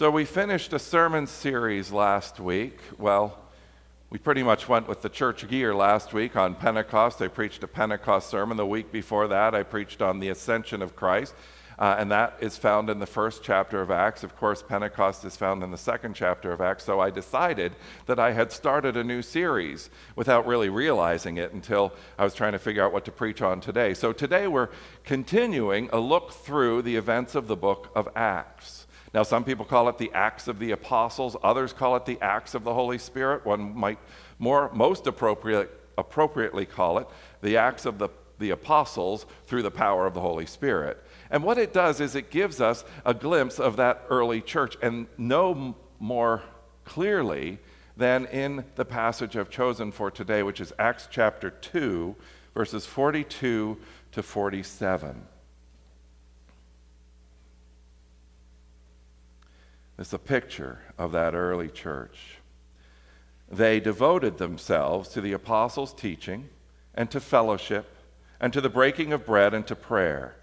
So, we finished a sermon series last week. Well, we pretty much went with the church year last week on Pentecost. I preached a Pentecost sermon. The week before that, I preached on the ascension of Christ. Uh, and that is found in the first chapter of Acts. Of course, Pentecost is found in the second chapter of Acts. So I decided that I had started a new series without really realizing it until I was trying to figure out what to preach on today. So today we're continuing a look through the events of the book of Acts. Now, some people call it the Acts of the Apostles, others call it the Acts of the Holy Spirit. One might more, most appropriate, appropriately call it the Acts of the, the Apostles through the power of the Holy Spirit. And what it does is it gives us a glimpse of that early church, and no more clearly than in the passage I've chosen for today, which is Acts chapter 2, verses 42 to 47. It's a picture of that early church. They devoted themselves to the apostles' teaching and to fellowship and to the breaking of bread and to prayer.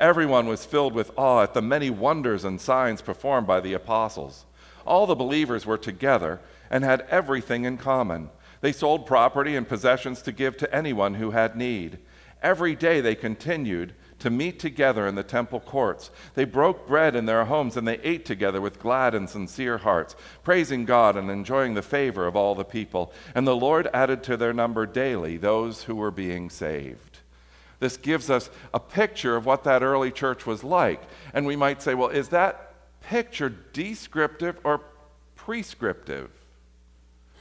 Everyone was filled with awe at the many wonders and signs performed by the apostles. All the believers were together and had everything in common. They sold property and possessions to give to anyone who had need. Every day they continued to meet together in the temple courts. They broke bread in their homes and they ate together with glad and sincere hearts, praising God and enjoying the favor of all the people. And the Lord added to their number daily those who were being saved. This gives us a picture of what that early church was like. And we might say, well, is that picture descriptive or prescriptive?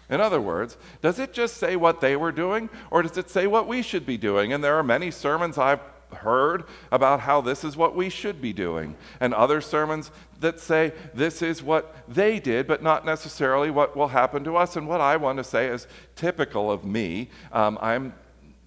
In other words, does it just say what they were doing, or does it say what we should be doing? And there are many sermons I've heard about how this is what we should be doing, and other sermons that say this is what they did, but not necessarily what will happen to us. And what I want to say is typical of me. Um, I'm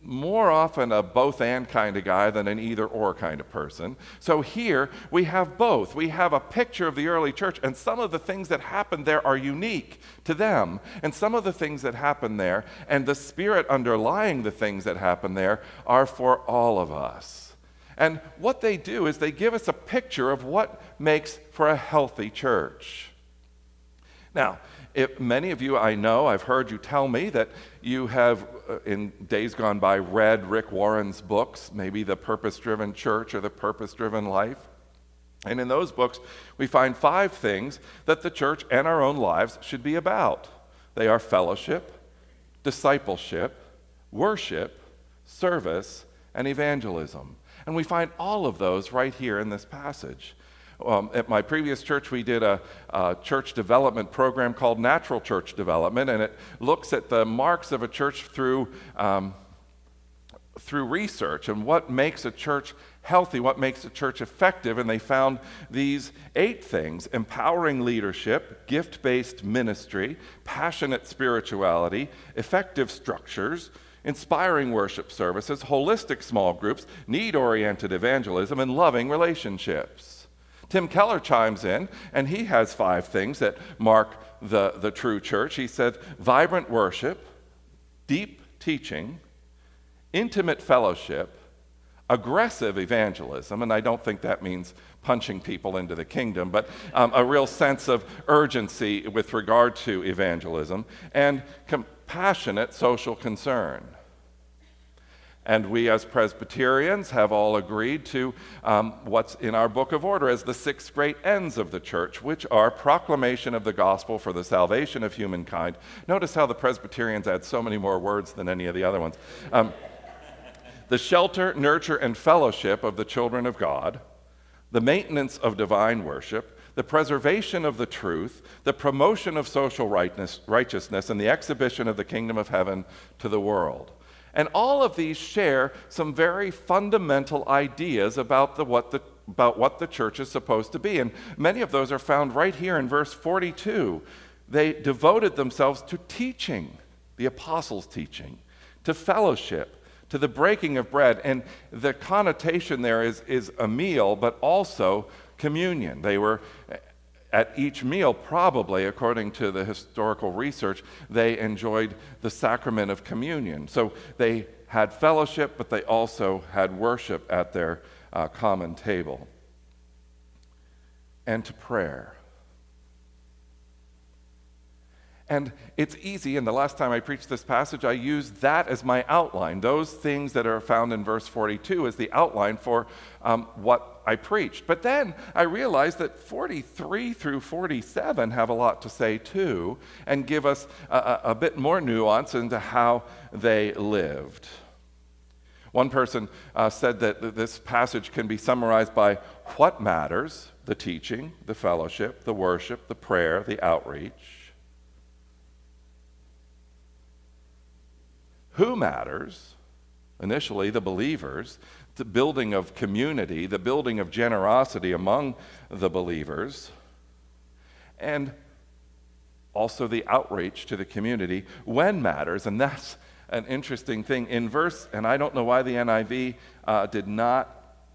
more often a both and kind of guy than an either or kind of person. So here we have both. We have a picture of the early church, and some of the things that happened there are unique to them. And some of the things that happened there and the spirit underlying the things that happened there are for all of us. And what they do is they give us a picture of what makes for a healthy church. Now, if many of you I know, I've heard you tell me that you have, uh, in days gone by, read Rick Warren's books, maybe The Purpose Driven Church or The Purpose Driven Life. And in those books, we find five things that the church and our own lives should be about they are fellowship, discipleship, worship, service, and evangelism. And we find all of those right here in this passage. Um, at my previous church, we did a, a, church development program called Natural Church Development, and it looks at the marks of a church through, um, through research and what makes a church healthy, what makes a church effective. And they found these eight things empowering leadership, gift based ministry, passionate spirituality, effective structures, inspiring worship services, holistic small groups, need oriented evangelism, and loving relationships. Tim Keller chimes in, and he has five things that mark the, the true church. He said vibrant worship, deep teaching, intimate fellowship, aggressive evangelism, and I don't think that means punching people into the kingdom, but um, a real sense of urgency with regard to evangelism, and compassionate social concern. And we, as Presbyterians, have all agreed to um, what's in our book of order as the six great ends of the church, which are proclamation of the gospel for the salvation of humankind. Notice how the Presbyterians add so many more words than any of the other ones. Um, the shelter, nurture, and fellowship of the children of God, the maintenance of divine worship, the preservation of the truth, the promotion of social righteousness, and the exhibition of the kingdom of heaven to the world. And all of these share some very fundamental ideas about, the, what the, about what the church is supposed to be. And many of those are found right here in verse 42. They devoted themselves to teaching, the apostles' teaching, to fellowship, to the breaking of bread. And the connotation there is, is a meal, but also communion. They were at each meal, probably, according to the historical research, they enjoyed the sacrament of communion. So they had fellowship, but they also had worship at their uh, common table. And to prayer. And it's easy, and the last time I preached this passage, I used that as my outline. Those things that are found in verse 42 as the outline for um, what I preached. But then I realized that 43 through 47 have a lot to say too, and give us a, a, bit more nuance into how they lived. One person uh, said that this passage can be summarized by what matters the teaching, the fellowship, the worship, the prayer, the outreach. Who matters? Initially, the believers, the building of community, the building of generosity among the believers, and also the outreach to the community when matters. And that's an interesting thing. In verse, and I don't know why the NIV uh, did not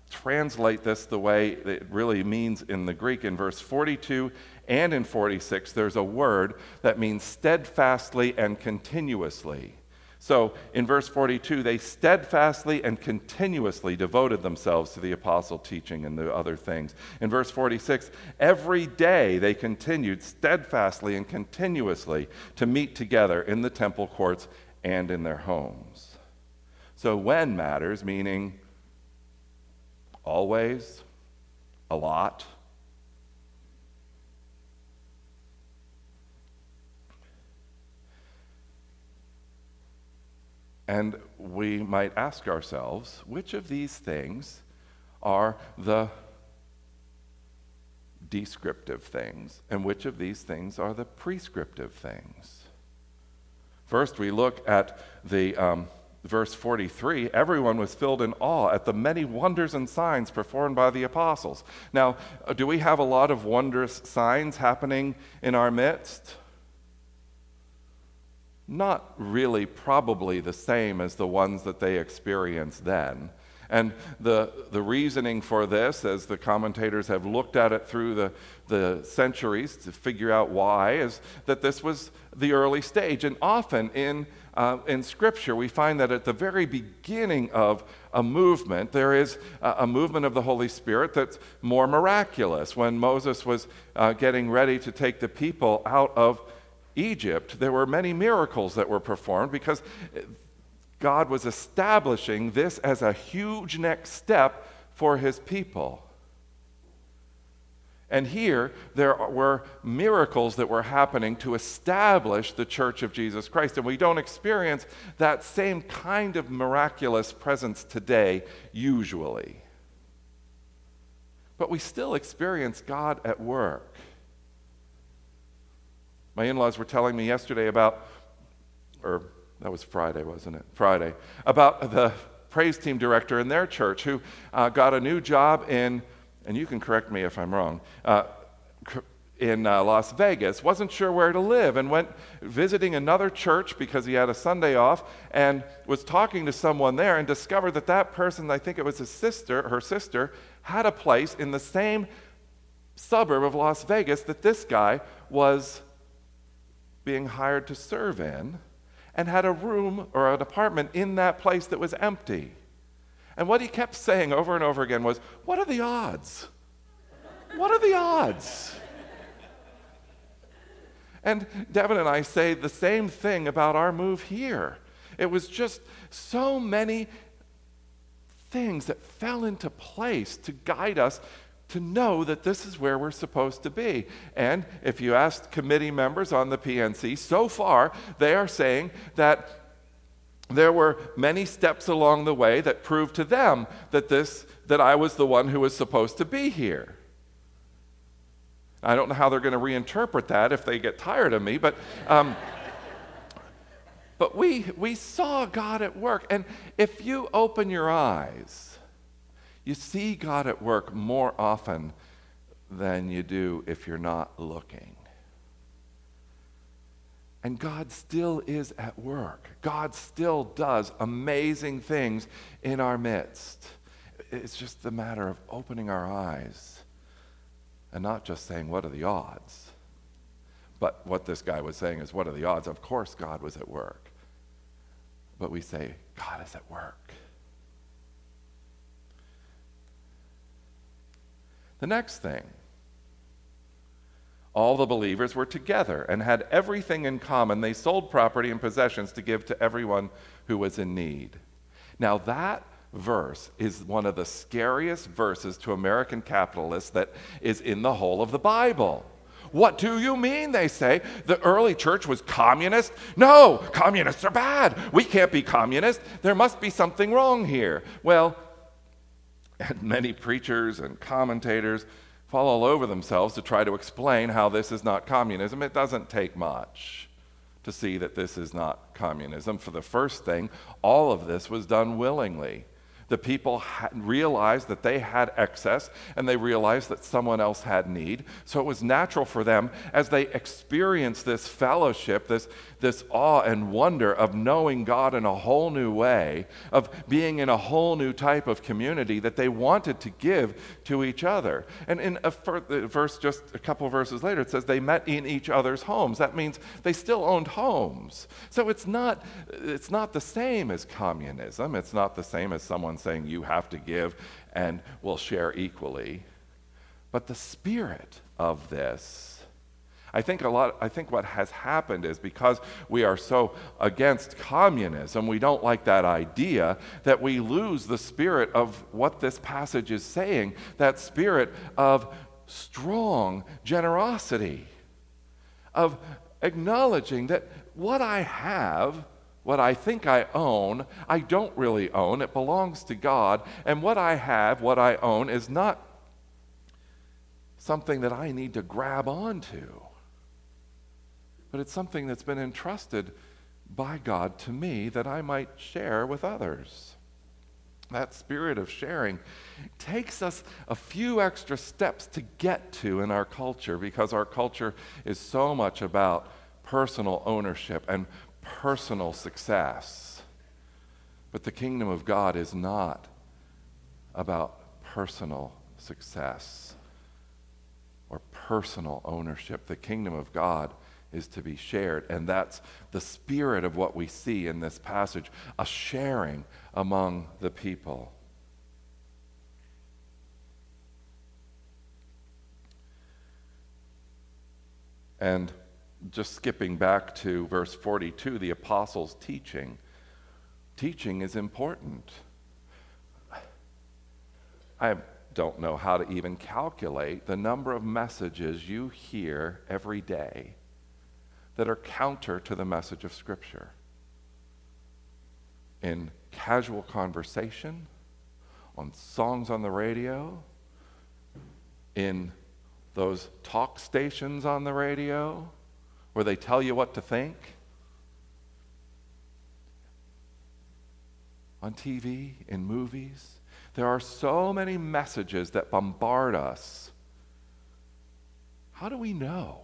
translate this the way it really means in the Greek. In verse 42 and in 46, there's a word that means steadfastly and continuously. So in verse 42, they steadfastly and continuously devoted themselves to the apostle teaching and the other things. In verse 46, every day they continued steadfastly and continuously to meet together in the temple courts and in their homes. So when matters, meaning always, a lot, And we might ask ourselves which of these things are the descriptive things, and which of these things are the prescriptive things? First, we look at the um, verse 43 everyone was filled in awe at the many wonders and signs performed by the apostles. Now, uh, do we have a lot of wondrous signs happening in our midst? Not really probably the same as the ones that they experienced then. And the, the reasoning for this, as the commentators have looked at it through the, the centuries to figure out why, is that this was the early stage. And often in, uh, in Scripture, we find that at the very beginning of a movement, there is a, a movement of the Holy Spirit that's more miraculous. When Moses was uh, getting ready to take the people out of Egypt, there were many miracles that were performed because God was establishing this as a huge next step for his people. And here, there were miracles that were happening to establish the church of Jesus Christ. And we don't experience that same kind of miraculous presence today, usually. But we still experience God at work. My in laws were telling me yesterday about, or that was Friday, wasn't it? Friday, about the praise team director in their church who uh, got a new job in, and you can correct me if I'm wrong, uh, in uh, Las Vegas, wasn't sure where to live, and went visiting another church because he had a Sunday off, and was talking to someone there and discovered that that person, I think it was his sister, her sister, had a place in the same suburb of Las Vegas that this guy was being hired to serve in and had a room or an apartment in that place that was empty. And what he kept saying over and over again was, What are the odds? What are the odds? And Devin and I say the same thing about our move here. It was just so many things that fell into place to guide us to know that this is where we're supposed to be. And if you ask committee members on the PNC, so far they are saying that there were many steps along the way that proved to them that this that I was the one who was supposed to be here. I don't know how they're going to reinterpret that if they get tired of me, but um, but we we saw God at work, and if you open your eyes you see God at work more often than you do if you're not looking. And God still is at work. God still does amazing things in our midst. It's just a matter of opening our eyes and not just saying, What are the odds? But what this guy was saying is, What are the odds? Of course, God was at work. But we say, God is at work. The next thing All the believers were together and had everything in common. They sold property and possessions to give to everyone who was in need. Now, that verse is one of the scariest verses to American capitalists that is in the whole of the Bible. What do you mean? They say. The early church was communist? No, communists are bad. We can't be communist. There must be something wrong here. Well, and many preachers and commentators fall all over themselves to try to explain how this is not communism. It doesn't take much to see that this is not communism. For the first thing, all of this was done willingly the people realized that they had excess and they realized that someone else had need. So it was natural for them as they experienced this fellowship, this, this awe and wonder of knowing God in a whole new way, of being in a whole new type of community that they wanted to give to each other. And in a verse just a couple verses later, it says they met in each other's homes. That means they still owned homes. So it's not, it's not the same as communism. It's not the same as someone saying you have to give and we'll share equally. But the spirit of this, I think a lot I think what has happened is because we are so against communism, we don't like that idea that we lose the spirit of what this passage is saying, that spirit of strong generosity, of acknowledging that what I have what I think I own, I don't really own. It belongs to God. And what I have, what I own, is not something that I need to grab onto, but it's something that's been entrusted by God to me that I might share with others. That spirit of sharing takes us a few extra steps to get to in our culture because our culture is so much about personal ownership and personal success. But the kingdom of God is not about personal success or personal ownership. The kingdom of God is to be shared. And that's the spirit of what we see in this passage a sharing among the people. And just skipping back to verse 42, the apostles' teaching. Teaching is important. I don't know how to even calculate the number of messages you hear every day that are counter to the message of Scripture. In casual conversation, on songs on the radio, in those talk stations on the radio, where they tell you what to think, on TV, in movies. There are so many messages that bombard us. How do we know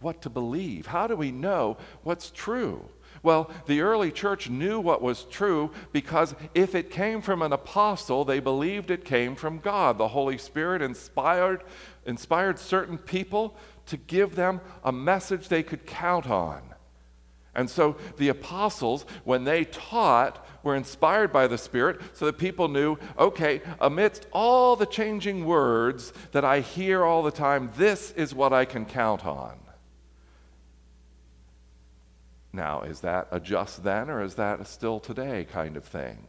what to believe? How do we know what's true? Well, the early church knew what was true because if it came from an apostle, they believed it came from God. The Holy Spirit inspired, inspired certain people to give them a message they could count on. And so the apostles, when they taught, were inspired by the Spirit so that people knew okay, amidst all the changing words that I hear all the time, this is what I can count on. Now, is that a just then or is that still today kind of thing?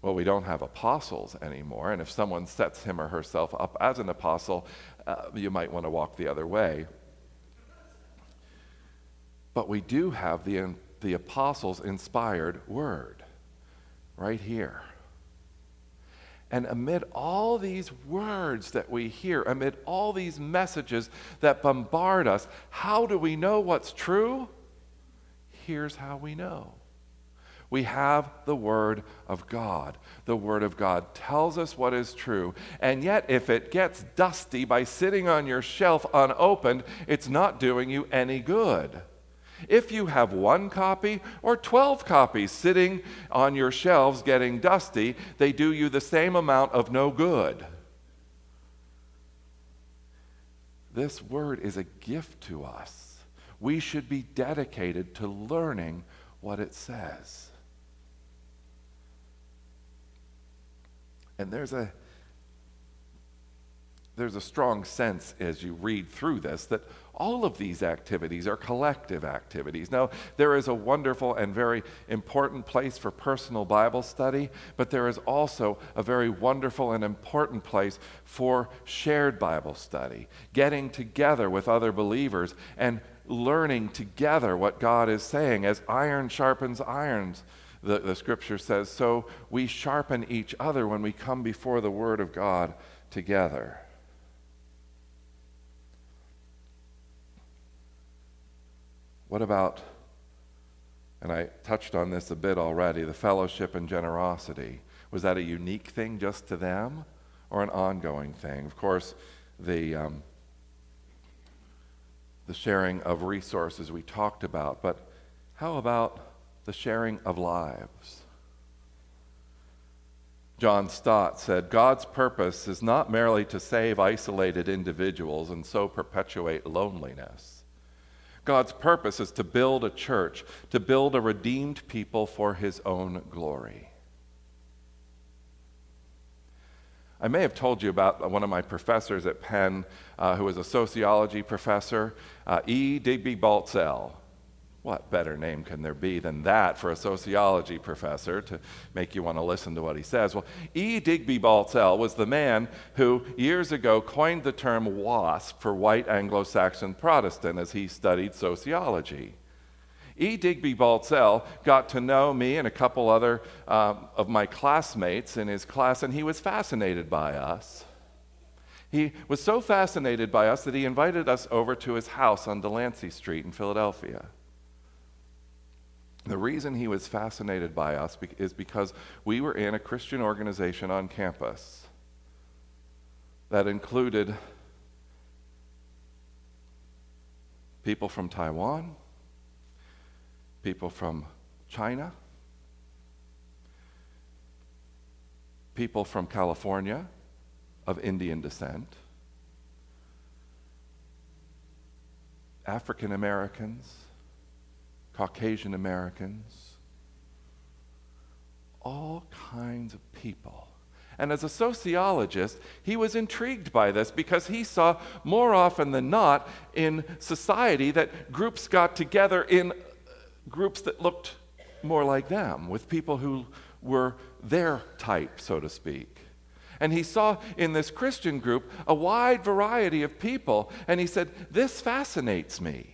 Well, we don't have apostles anymore, and if someone sets him or herself up as an apostle, uh, you might want to walk the other way. But we do have the, the apostles' inspired word right here. And amid all these words that we hear, amid all these messages that bombard us, how do we know what's true? Here's how we know we have the Word of God. The Word of God tells us what is true. And yet, if it gets dusty by sitting on your shelf unopened, it's not doing you any good. If you have one copy or 12 copies sitting on your shelves getting dusty, they do you the same amount of no good. This word is a gift to us. We should be dedicated to learning what it says. And there's a there's a strong sense as you read through this that all of these activities are collective activities. Now, there is a wonderful and very important place for personal Bible study, but there is also a very wonderful and important place for shared Bible study, getting together with other believers and learning together what God is saying as iron sharpens irons. The, the scripture says, so we sharpen each other when we come before the Word of God together. What about, and I touched on this a bit already, the fellowship and generosity? Was that a unique thing just to them or an ongoing thing? Of course, the, um, the sharing of resources we talked about, but how about the sharing of lives? John Stott said God's purpose is not merely to save isolated individuals and so perpetuate loneliness. God's purpose is to build a church, to build a redeemed people for his own glory. I may have told you about one of my professors at Penn, uh, who was a sociology professor, uh, E. Digby Baltzell. What better name can there be than that for a sociology professor to make you want to listen to what he says? Well, E. Digby Baltzell was the man who years ago coined the term WASP for white Anglo Saxon Protestant as he studied sociology. E. Digby Baltzell got to know me and a couple other um, of my classmates in his class, and he was fascinated by us. He was so fascinated by us that he invited us over to his house on Delancey Street in Philadelphia. The reason he was fascinated by us is because we were in a Christian organization on campus that included people from Taiwan, people from China, people from California of Indian descent, African Americans Caucasian Americans, all kinds of people. And as a sociologist, he was intrigued by this because he saw more often than not in society that groups got together in groups that looked more like them, with people who were their type, so to speak. And he saw in this Christian group a wide variety of people, and he said, This fascinates me.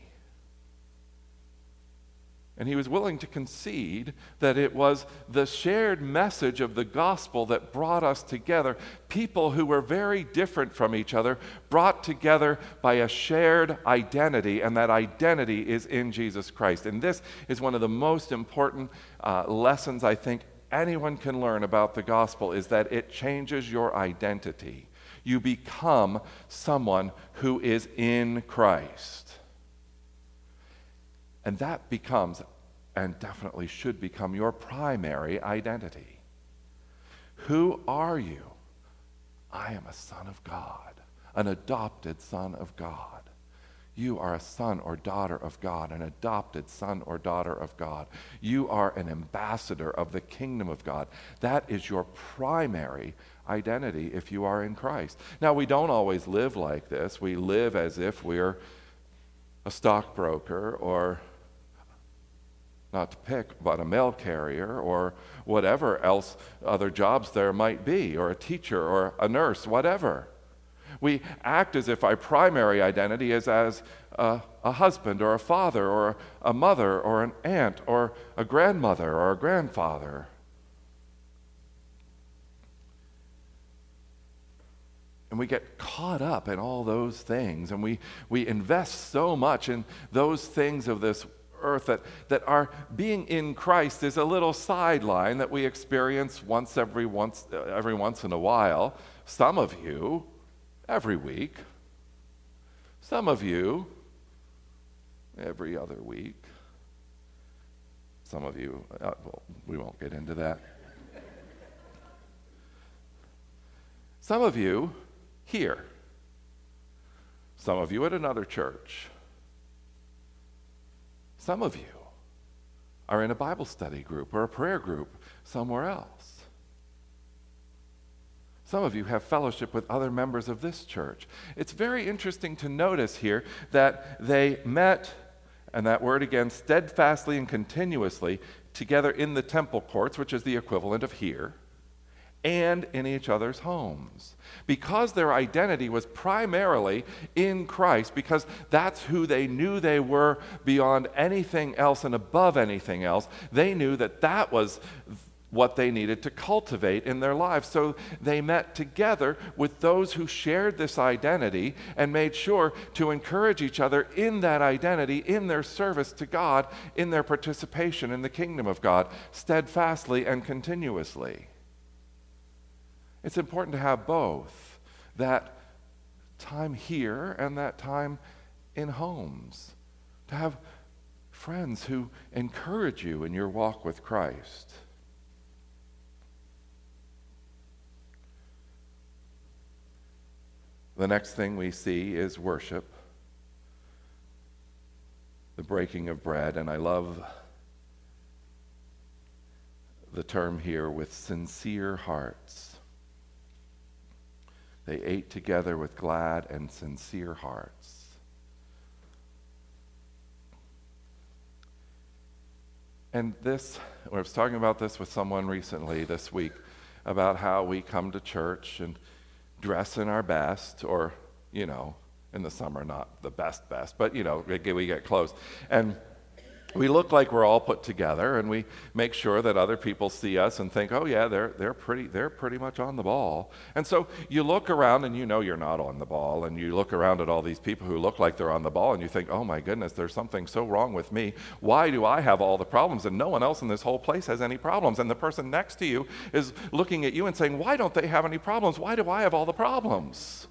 And he was willing to concede that it was the shared message of the gospel that brought us together. People who were very different from each other, brought together by a shared identity, and that identity is in Jesus Christ. And this is one of the most important uh, lessons I think anyone can learn about the gospel is that it changes your identity. You become someone who is in Christ. And that becomes, and definitely should become, your primary identity. Who are you? I am a son of God, an adopted son of God. You are a son or daughter of God, an adopted son or daughter of God. You are an ambassador of the kingdom of God. That is your primary identity if you are in Christ. Now, we don't always live like this. We live as if we're a stockbroker or not to pick, but a mail carrier or whatever else other jobs there might be, or a teacher or a nurse, whatever. We act as if our primary identity is as a, a, husband or a father or a mother or an aunt or a grandmother or a grandfather. And we get caught up in all those things, and we, we invest so much in those things of this earth that, that our being in Christ is a little sideline that we experience once every once every once in a while. Some of you every week. Some of you every other week. Some of you, uh, well, we won't get into that. Some of you here. Some of you at another church. Some of you are in a Bible study group or a prayer group somewhere else. Some of you have fellowship with other members of this church. It's very interesting to notice here that they met, and that word again, steadfastly and continuously, together in the temple courts, which is the equivalent of here, and in each other's homes. Because their identity was primarily in Christ, because that's who they knew they were beyond anything else and above anything else, they knew that that was what they needed to cultivate in their lives. So they met together with those who shared this identity and made sure to encourage each other in that identity, in their service to God, in their participation in the kingdom of God, steadfastly and continuously. It's important to have both that time here and that time in homes, to have friends who encourage you in your walk with Christ. The next thing we see is worship, the breaking of bread, and I love the term here with sincere hearts. They ate together with glad and sincere hearts. And this, I was talking about this with someone recently this week about how we come to church and dress in our best, or, you know, in the summer, not the best, best, but, you know, we get close. And we look like we're all put together and we make sure that other people see us and think, oh yeah, they're, they're, pretty, they're pretty much on the ball. And so you look around and you know you're not on the ball. And you look around at all these people who look like they're on the ball and you think, oh my goodness, there's something so wrong with me. Why do I have all the problems and no one else in this whole place has any problems? And the person next to you is looking at you and saying, why don't they have any problems? Why do I have all the problems?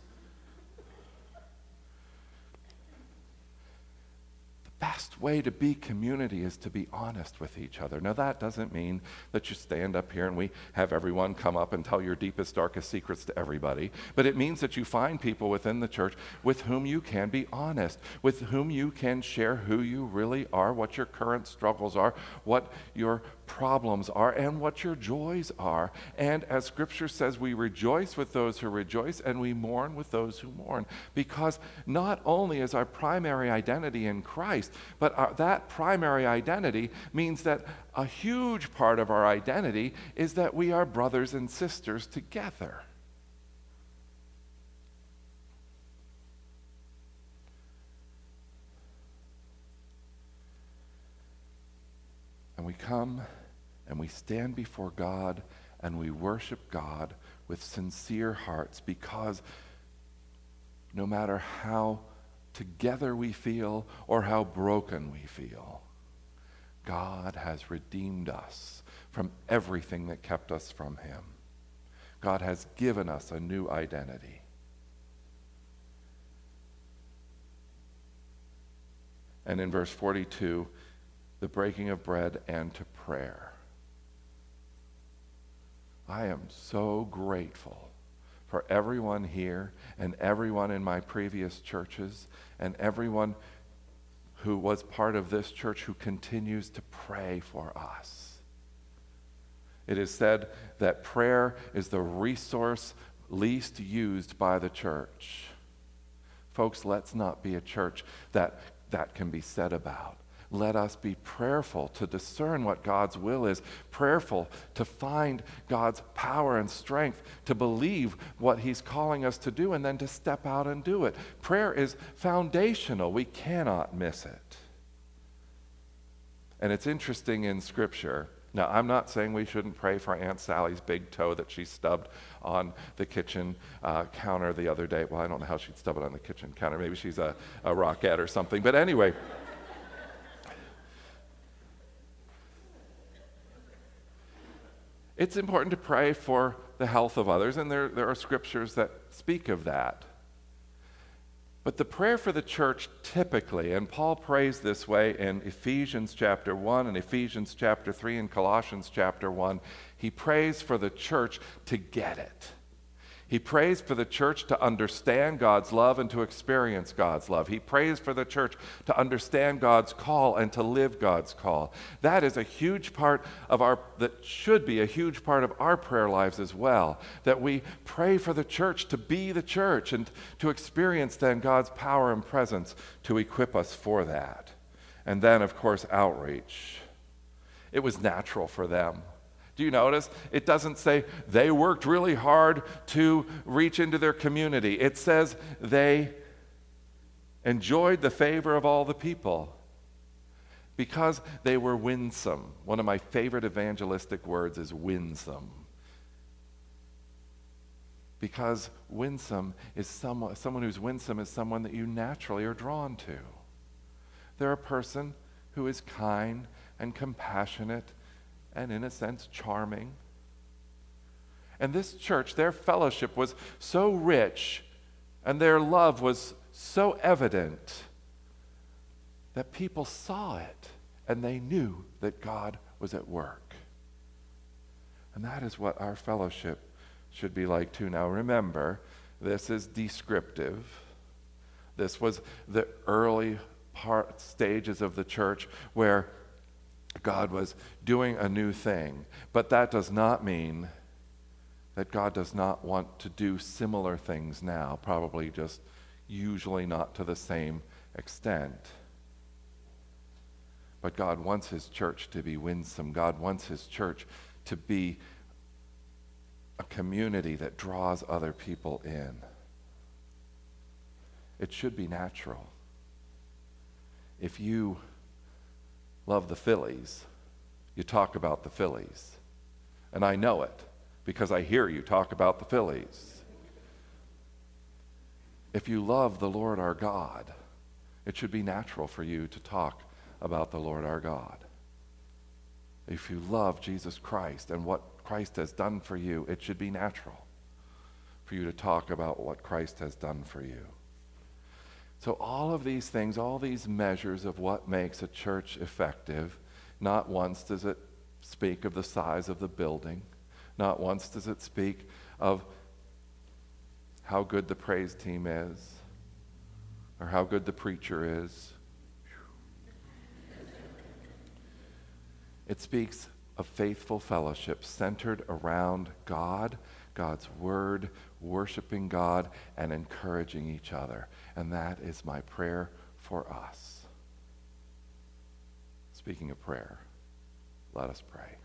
Best way to be community is to be honest with each other. Now, that doesn't mean that you stand up here and we have everyone come up and tell your deepest, darkest secrets to everybody, but it means that you find people within the church with whom you can be honest, with whom you can share who you really are, what your current struggles are, what your problems are and what your joys are. And as Scripture says, we rejoice with those who rejoice and we mourn with those who mourn. Because not only is our primary identity in Christ, but our, that primary identity means that a huge part of our identity is that we are brothers and sisters together. And we come and we stand before God and we worship God with sincere hearts because no matter how together we feel or how broken we feel, God has redeemed us from everything that kept us from Him. God has given us a new identity. And in verse 42, the breaking of bread and to prayer. I am so grateful for everyone here and everyone in my previous churches and everyone who was part of this church who continues to pray for us. It is said that prayer is the resource least used by the church. Folks, let's not be a church that that can be said about let us be prayerful to discern what God's will is, prayerful to find God's power and strength, to believe what He's calling us to do, and then to step out and do it. Prayer is foundational, we cannot miss it. And it's interesting in Scripture. Now, I'm not saying we shouldn't pray for Aunt Sally's big toe that she stubbed on the kitchen uh, counter the other day. Well, I don't know how she'd stub it on the kitchen counter. Maybe she's a, a or something. But anyway, It's important to pray for the health of others, and there, there are scriptures that speak of that. But the prayer for the church typically, and Paul prays this way in Ephesians chapter 1 and Ephesians chapter 3 and Colossians chapter 1, he prays for the church to get it. He prays for the church to understand God's love and to experience God's love. He prays for the church to understand God's call and to live God's call. That is a huge part of our, that should be a huge part of our prayer lives as well. That we pray for the church to be the church and to experience then God's power and presence to equip us for that. And then, of course, outreach. It was natural for them. Do you notice? It doesn't say they worked really hard to reach into their community. It says they enjoyed the favor of all the people because they were winsome. One of my favorite evangelistic words is winsome. Because winsome is someone, someone who's winsome is someone that you naturally are drawn to. They're a person who is kind and compassionate and, in a sense, charming. And this church, their fellowship was so rich and their love was so evident that people saw it and they knew that God was at work. And that is what our fellowship should be like too. Now remember, this is descriptive. This was the early part stages of the church where God was doing a new thing. But that does not mean that God does not want to do similar things now, probably just usually not to the same extent. But God wants his church to be winsome. God wants his church to be a community that draws other people in. It should be natural. If you love the Phillies, you talk about the Phillies. And I know it because I hear you talk about the Phillies. If you love the Lord our God, it should be natural for you to talk about the Lord our God. If you love Jesus Christ and what Christ has done for you, it should be natural for you to talk about what Christ has done for you. So, all of these things, all these measures of what makes a church effective, not once does it speak of the size of the building, not once does it speak of how good the praise team is or how good the preacher is. It speaks of faithful fellowship centered around God, God's Word, worshiping God, and encouraging each other. And that is my prayer for us. Speaking of prayer, let us pray.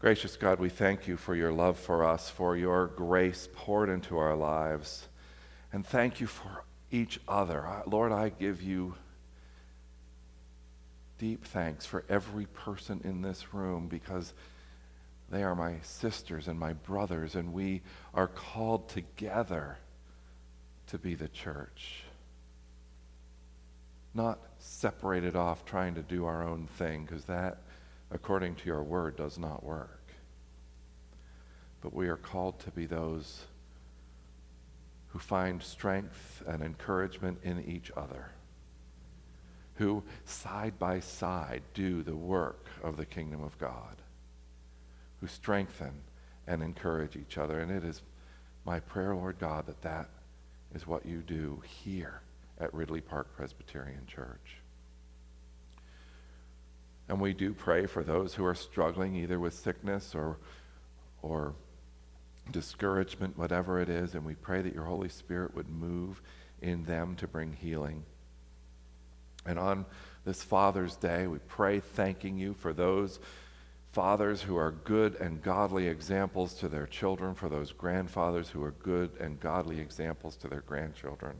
Gracious God, we thank you for your love for us, for your grace poured into our lives, and thank you for each other. Lord, I give you deep thanks for every person in this room because they are my sisters and my brothers, and we are called together to be the church. Not separated off trying to do our own thing, because that, according to your word, does not work. But we are called to be those who find strength and encouragement in each other, who side by side do the work of the kingdom of God who strengthen and encourage each other. And it is my prayer, Lord God, that that is what you do here at Ridley Park Presbyterian Church. And we do pray for those who are struggling either with sickness or, or discouragement, whatever it is, and we pray that your Holy Spirit would move in them to bring healing. And on this Father's Day, we pray thanking you for those fathers who are good and godly examples to their children, for those grandfathers who are good and godly examples to their grandchildren.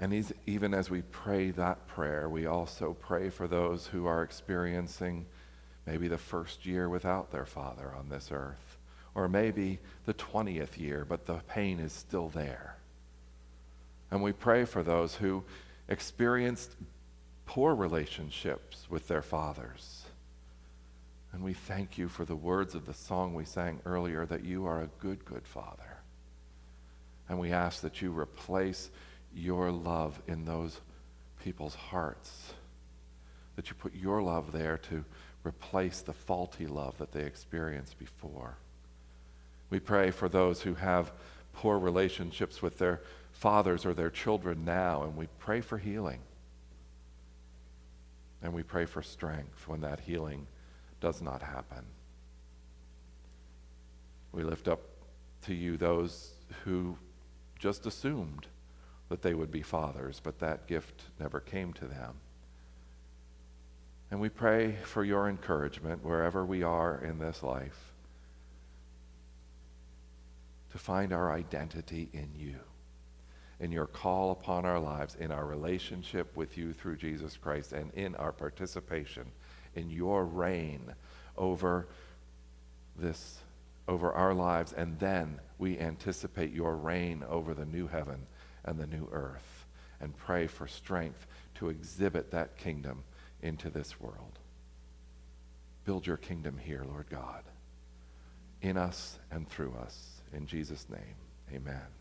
And even as we pray that prayer, we also pray for those who are experiencing maybe the first year without their father on this earth, or maybe the 20th year, but the pain is still there. And we pray for those who experienced poor relationships with their fathers. And we thank you for the words of the song we sang earlier that you are a good, good father. And we ask that you replace your love in those people's hearts, that you put your love there to replace the faulty love that they experienced before. We pray for those who have poor relationships with their fathers or their children now, and we pray for healing. And we pray for strength when that healing does not happen. We lift up to you those who just assumed that they would be fathers, but that gift never came to them. And we pray for your encouragement wherever we are in this life to find our identity in you, in your call upon our lives, in our relationship with you through Jesus Christ, and in our participation in your reign over this, over our lives. And then we anticipate your reign over the new heaven and the new earth and pray for strength to exhibit that kingdom into this world. Build your kingdom here, Lord God, in us and through us. In Jesus' name, amen.